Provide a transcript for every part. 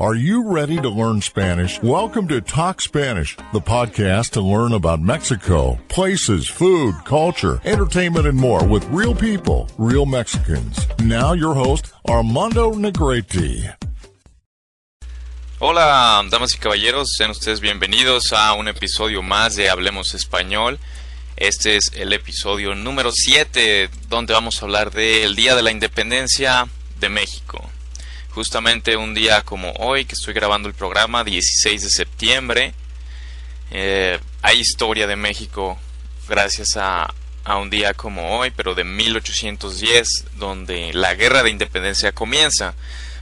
Are you ready to learn Spanish? Welcome to Talk Spanish, the podcast to learn about Mexico, places, food, culture, entertainment, and more with real people, real Mexicans. Now, your host, Armando Negrete. Hola, damas y caballeros, sean ustedes bienvenidos a un episodio más de Hablemos Español. Este es el episodio número 7, donde vamos a hablar del Día de la Independencia de México justamente un día como hoy que estoy grabando el programa, 16 de septiembre. Eh, hay historia de México gracias a, a, un día como hoy, pero de 1810, donde la guerra de independencia comienza.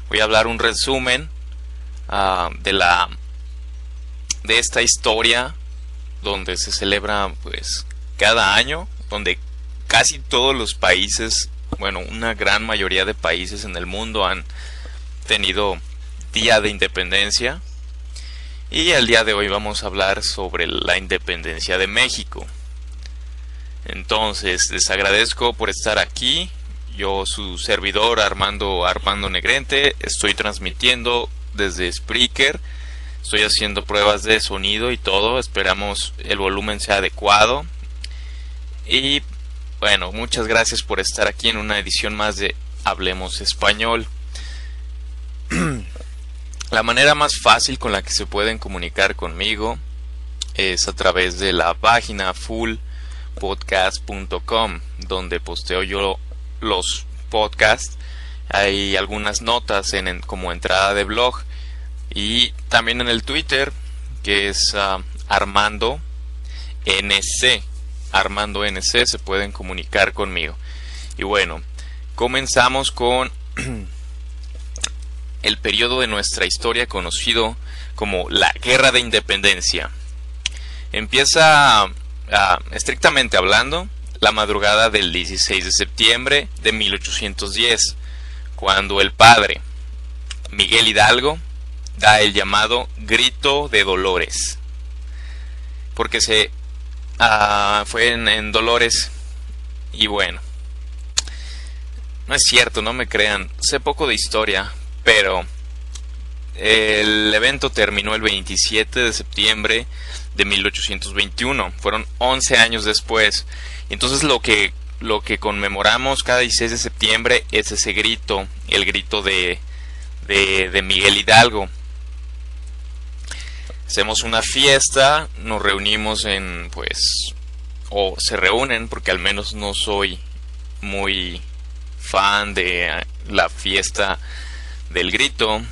Voy a hablar un resumen uh, de la de esta historia donde se celebra pues cada año, donde casi todos los países, bueno, una gran mayoría de países en el mundo han tenido Día de Independencia y el día de hoy vamos a hablar sobre la independencia de México. Entonces, les agradezco por estar aquí. Yo, su servidor Armando Armando Negrente, estoy transmitiendo desde Spreaker. Estoy haciendo pruebas de sonido y todo. Esperamos el volumen sea adecuado. Y bueno, muchas gracias por estar aquí en una edición más de Hablemos Español. la manera más fácil con la que se pueden comunicar conmigo es a través de la página fullpodcast.com donde posteo yo los podcasts. Hay algunas notas como entrada de blog y también en el Twitter que es uh, Armando NC Armando NC se pueden comunicar conmigo. Y bueno comenzamos con el periodo de nuestra historia conocido como la Guerra de Independencia. Empieza, ah, estrictamente hablando, la madrugada del 16 de septiembre de 1810, cuando el padre Miguel Hidalgo da el llamado Grito de Dolores, porque se ah, fue en, en Dolores y bueno, no es cierto, no me crean, sé poco de historia, pero el evento terminó el 27 de septiembre de 1821. Fueron 11 años después. Entonces lo que lo que conmemoramos cada 16 de septiembre es ese grito, el grito de, de, de Miguel Hidalgo. Hacemos una fiesta, nos reunimos en, pues, o se reúnen, porque al menos no soy muy fan de la fiesta del grito.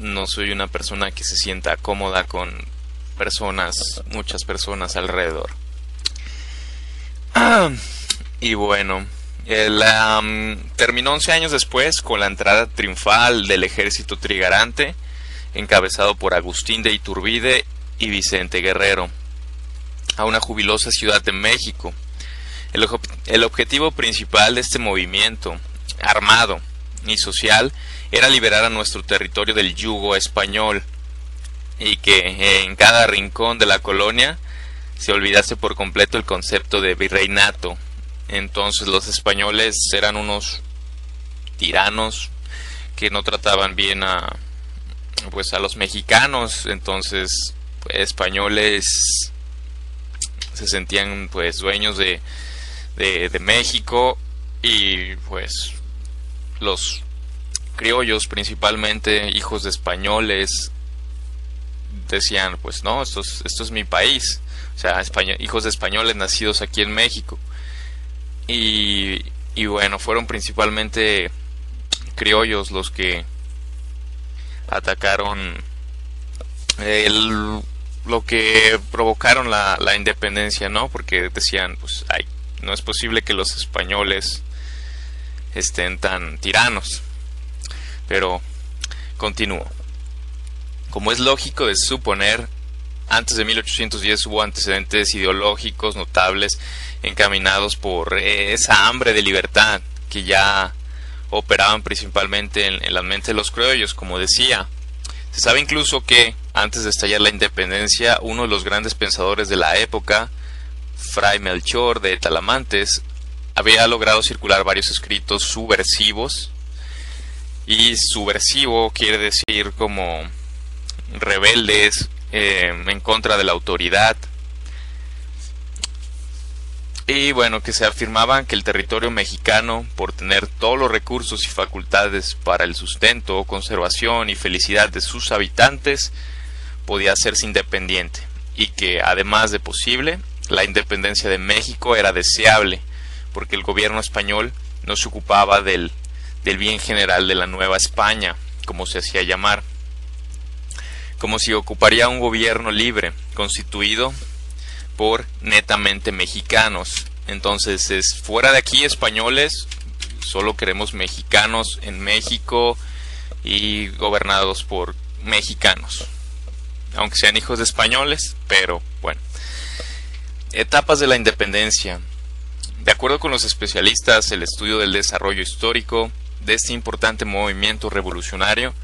No soy una persona que se sienta cómoda con personas, muchas personas alrededor. y bueno, el, terminó 11 años después con la entrada triunfal del ejército trigarante, encabezado por Agustín de Iturbide y Vicente Guerrero, a una jubilosa ciudad de México. El objetivo principal de este movimiento, armado y social, era liberar a nuestro territorio del yugo español y que en cada rincón de la colonia se olvidase por completo el concepto de virreinato. Entonces los españoles eran unos tiranos que no trataban bien a pues a los mexicanos, entonces españoles se sentían pues dueños de, de, de México y pues los criollos, principalmente hijos de españoles, decían, pues no, esto es, esto es mi país, o sea, hijos de españoles nacidos aquí en México. Y, y bueno, fueron principalmente criollos los que atacaron lo que provocaron la, la, independencia, ¿no? Porque decían, pues, ay, no es posible que los españoles estén tan tiranos. Pero continúo. Como es lógico de suponer, antes de 1810 hubo antecedentes ideológicos notables encaminados por esa hambre de libertad que ya operaban principalmente en, la mente de los criollos, como decía. Se sabe incluso que, antes de estallar la independencia, uno de los grandes pensadores de la época, Fray Melchor de Talamantes, había logrado circular varios escritos subversivos Y subversivo quiere decir como rebeldes eh, en contra de la autoridad. Y bueno, que se afirmaba que el territorio mexicano, por tener todos los recursos y facultades para el sustento, conservación y felicidad de sus habitantes, podía hacerse independiente. Y que, además de posible, la independencia de México era deseable, porque el gobierno español no se ocupaba del, del bien general de la Nueva España, como se hacía llamar, como si ocuparía un gobierno libre, constituido por netamente mexicanos. Entonces es fuera de aquí españoles, solo queremos mexicanos en México y gobernados por mexicanos. Aunque sean hijos de españoles, pero bueno. Etapas de la independencia. De acuerdo con los especialistas, el estudio del desarrollo histórico de este importante movimiento revolucionario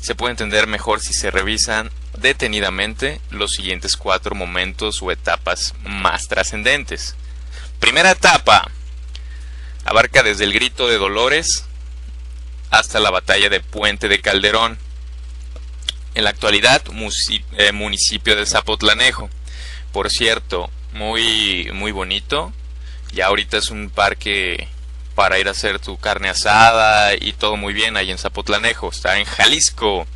se puede entender mejor si se revisan detenidamente los siguientes cuatro momentos o etapas más trascendentes. Primera etapa abarca desde el grito de Dolores hasta la batalla de Puente de Calderón. En la actualidad, eh, municipio de Zapotlanejo. Por cierto, muy, muy bonito. Ya ahorita es un parque para ir a hacer tu carne asada y todo muy bien ahí en Zapotlanejo. Está en Jalisco.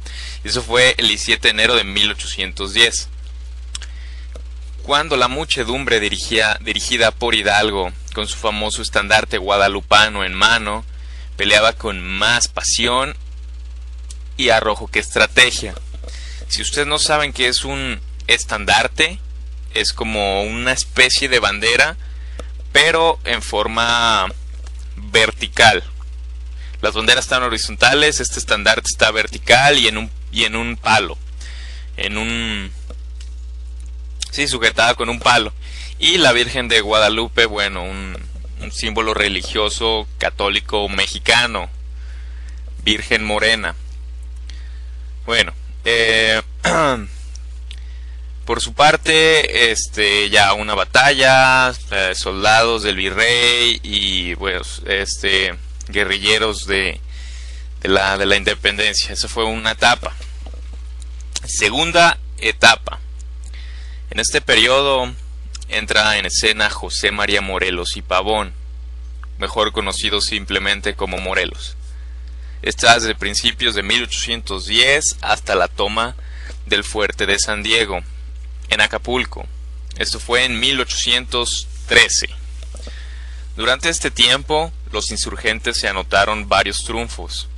Eso fue el 17 de enero de 1810. Cuando la muchedumbre dirigía, dirigida por Hidalgo, con su famoso estandarte guadalupano en mano, peleaba con más pasión y arrojo que estrategia. Si ustedes no saben qué es un estandarte, es como una especie de bandera, pero en forma vertical. Las banderas están horizontales, este estandarte está vertical y en un y en un palo. En un... Sí, sujetada con un palo. Y la Virgen de Guadalupe, bueno, un, símbolo religioso católico mexicano. Virgen Morena. Bueno, eh, por su parte, este, ya una batalla, eh, soldados del virrey y, pues, este, guerrilleros de, de la, de la independencia. Esa fue una etapa. Segunda etapa. En este periodo entra en escena José María Morelos y Pavón, mejor conocido simplemente como Morelos. Está desde principios de 1810 hasta la toma del fuerte de San Diego, en Acapulco. Esto fue en 1813. Durante este tiempo, los insurgentes se anotaron varios triunfos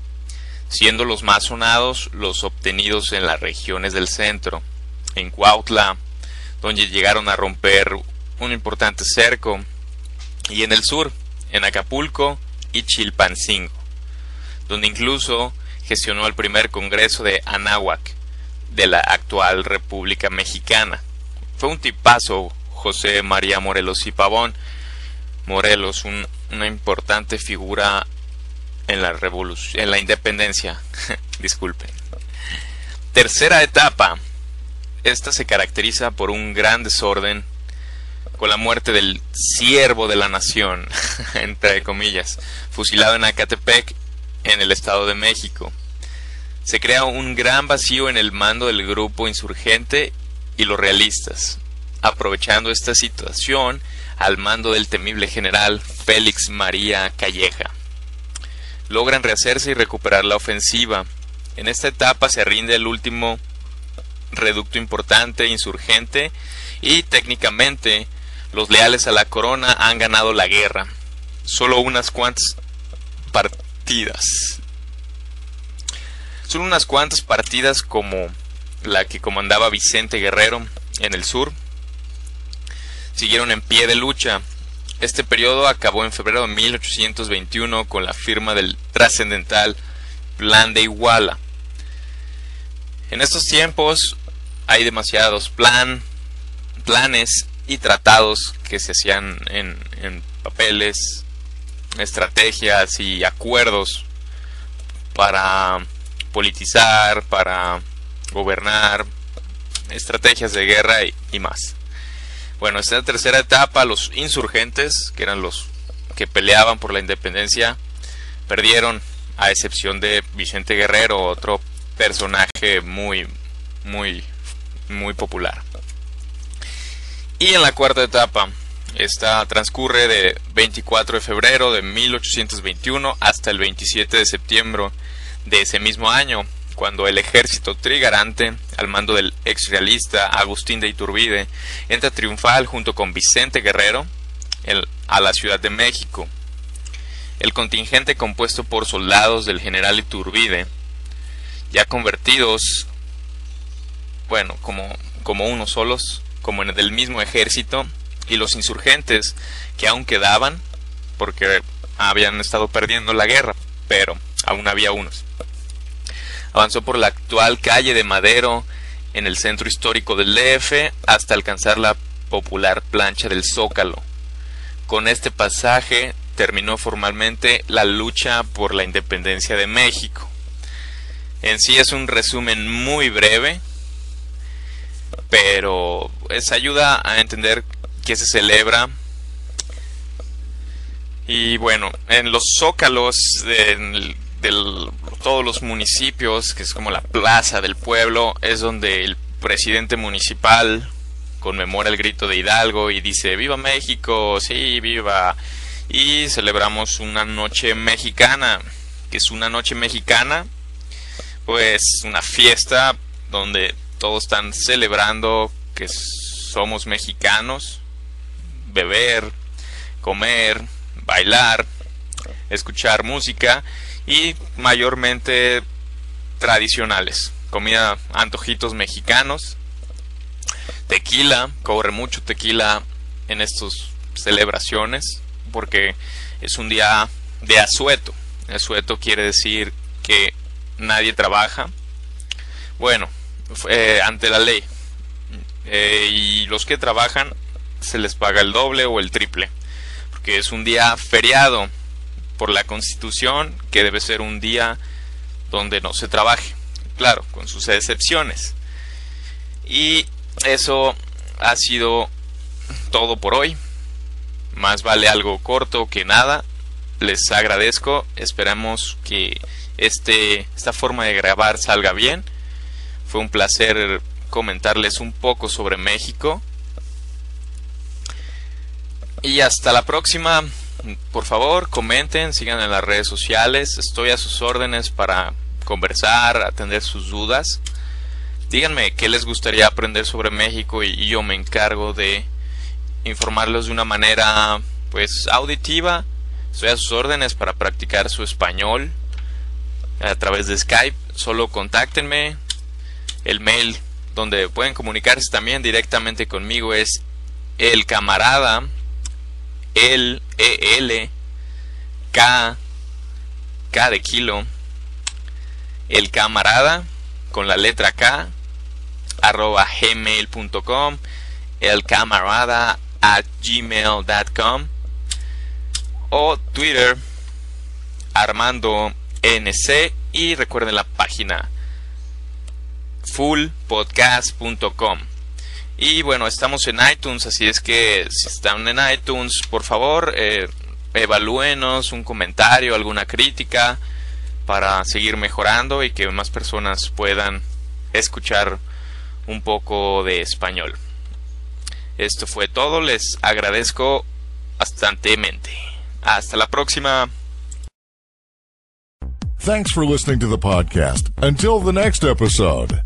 siendo los más sonados los obtenidos en las regiones del centro, en Cuautla, donde llegaron a romper un importante cerco, y en el sur, en Acapulco y Chilpancingo, donde incluso gestionó el primer Congreso de Anáhuac de la actual República Mexicana. Fue un tipazo José María Morelos y Pavón. Morelos, una importante figura en la revolución, en la independencia. Disculpen. Tercera etapa. Esta se caracteriza por un gran desorden con la muerte del siervo de la nación, entre comillas, fusilado en Acatepec, en el Estado de México. Se crea un gran vacío en el mando del grupo insurgente y los realistas. Aprovechando esta situación, al mando del temible general Félix María Calleja logran rehacerse y recuperar la ofensiva. En esta etapa se rinde el último reducto importante insurgente y técnicamente los leales a la corona han ganado la guerra. Solo unas cuantas partidas. Solo unas cuantas partidas como la que comandaba Vicente Guerrero en el sur siguieron en pie de lucha este periodo acabó en febrero de 1821 con la firma del trascendental Plan de Iguala. En estos tiempos hay demasiados plan, planes y tratados que se hacían en papeles, estrategias y acuerdos para politizar, para gobernar, estrategias de guerra y más. Bueno, esta tercera etapa, los insurgentes, que eran los que peleaban por la independencia, perdieron a excepción de Vicente Guerrero, otro personaje muy, muy, muy popular. Y en la cuarta etapa, esta transcurre de 24 de febrero de 1821 hasta el 27 de septiembre de ese mismo año, cuando el ejército trigarante, al mando del ex realista Agustín de Iturbide, entra triunfal junto con Vicente Guerrero a la Ciudad de México. El contingente compuesto por soldados del general Iturbide, ya convertidos, bueno, como, como unos solos, como en el del mismo ejército, y los insurgentes que aún quedaban, porque habían estado perdiendo la guerra, pero aún había unos. Avanzó por la actual calle de Madero en el centro histórico del DF hasta alcanzar la popular plancha del Zócalo. Con este pasaje terminó formalmente la lucha por la independencia de México. En sí es un resumen muy breve, pero es ayuda a entender qué se celebra. Y bueno, en los zócalos de, todos los municipios, que es como la plaza del pueblo, es donde el presidente municipal conmemora el grito de Hidalgo y dice ¡Viva México! Sí, viva. Y celebramos una noche mexicana, que es una noche mexicana, pues una fiesta donde todos están celebrando que somos mexicanos, beber, comer, bailar, escuchar música y mayormente tradicionales. Comida, antojitos mexicanos, tequila, corre mucho tequila en estas celebraciones porque es un día de asueto. Asueto quiere decir que nadie trabaja. Bueno, ante la ley. Eh, y los que trabajan se les paga el doble o el triple. Porque es un día feriado por la constitución que debe ser un día donde no se trabaje. Claro, con sus excepciones. Y eso ha sido todo por hoy. Más vale algo corto que nada. Les agradezco. Esperamos que este, esta forma de grabar salga bien. Fue un placer comentarles un poco sobre México. Y hasta la próxima. Por favor, comenten, sigan en las redes sociales. Estoy a sus órdenes para conversar, atender sus dudas. Díganme qué les gustaría aprender sobre México y, yo me encargo de informarlos de una manera pues auditiva. Estoy a sus órdenes para practicar su español a través de Skype. Solo contáctenme. El mail donde pueden comunicarse también directamente conmigo es el camarada el EL K K de kilo. El camarada con la letra K arroba gmail.com el camarada at gmail.com o Twitter Armando NC y recuerden la página fullpodcast.com y bueno, estamos en iTunes, así es que si están en iTunes, por favor, eh, evalúenos un comentario, alguna crítica para seguir mejorando y que más personas puedan escuchar un poco de español. Esto fue todo, les agradezco bastantemente. Hasta la próxima. Thanks for listening to the podcast. Until the next episode.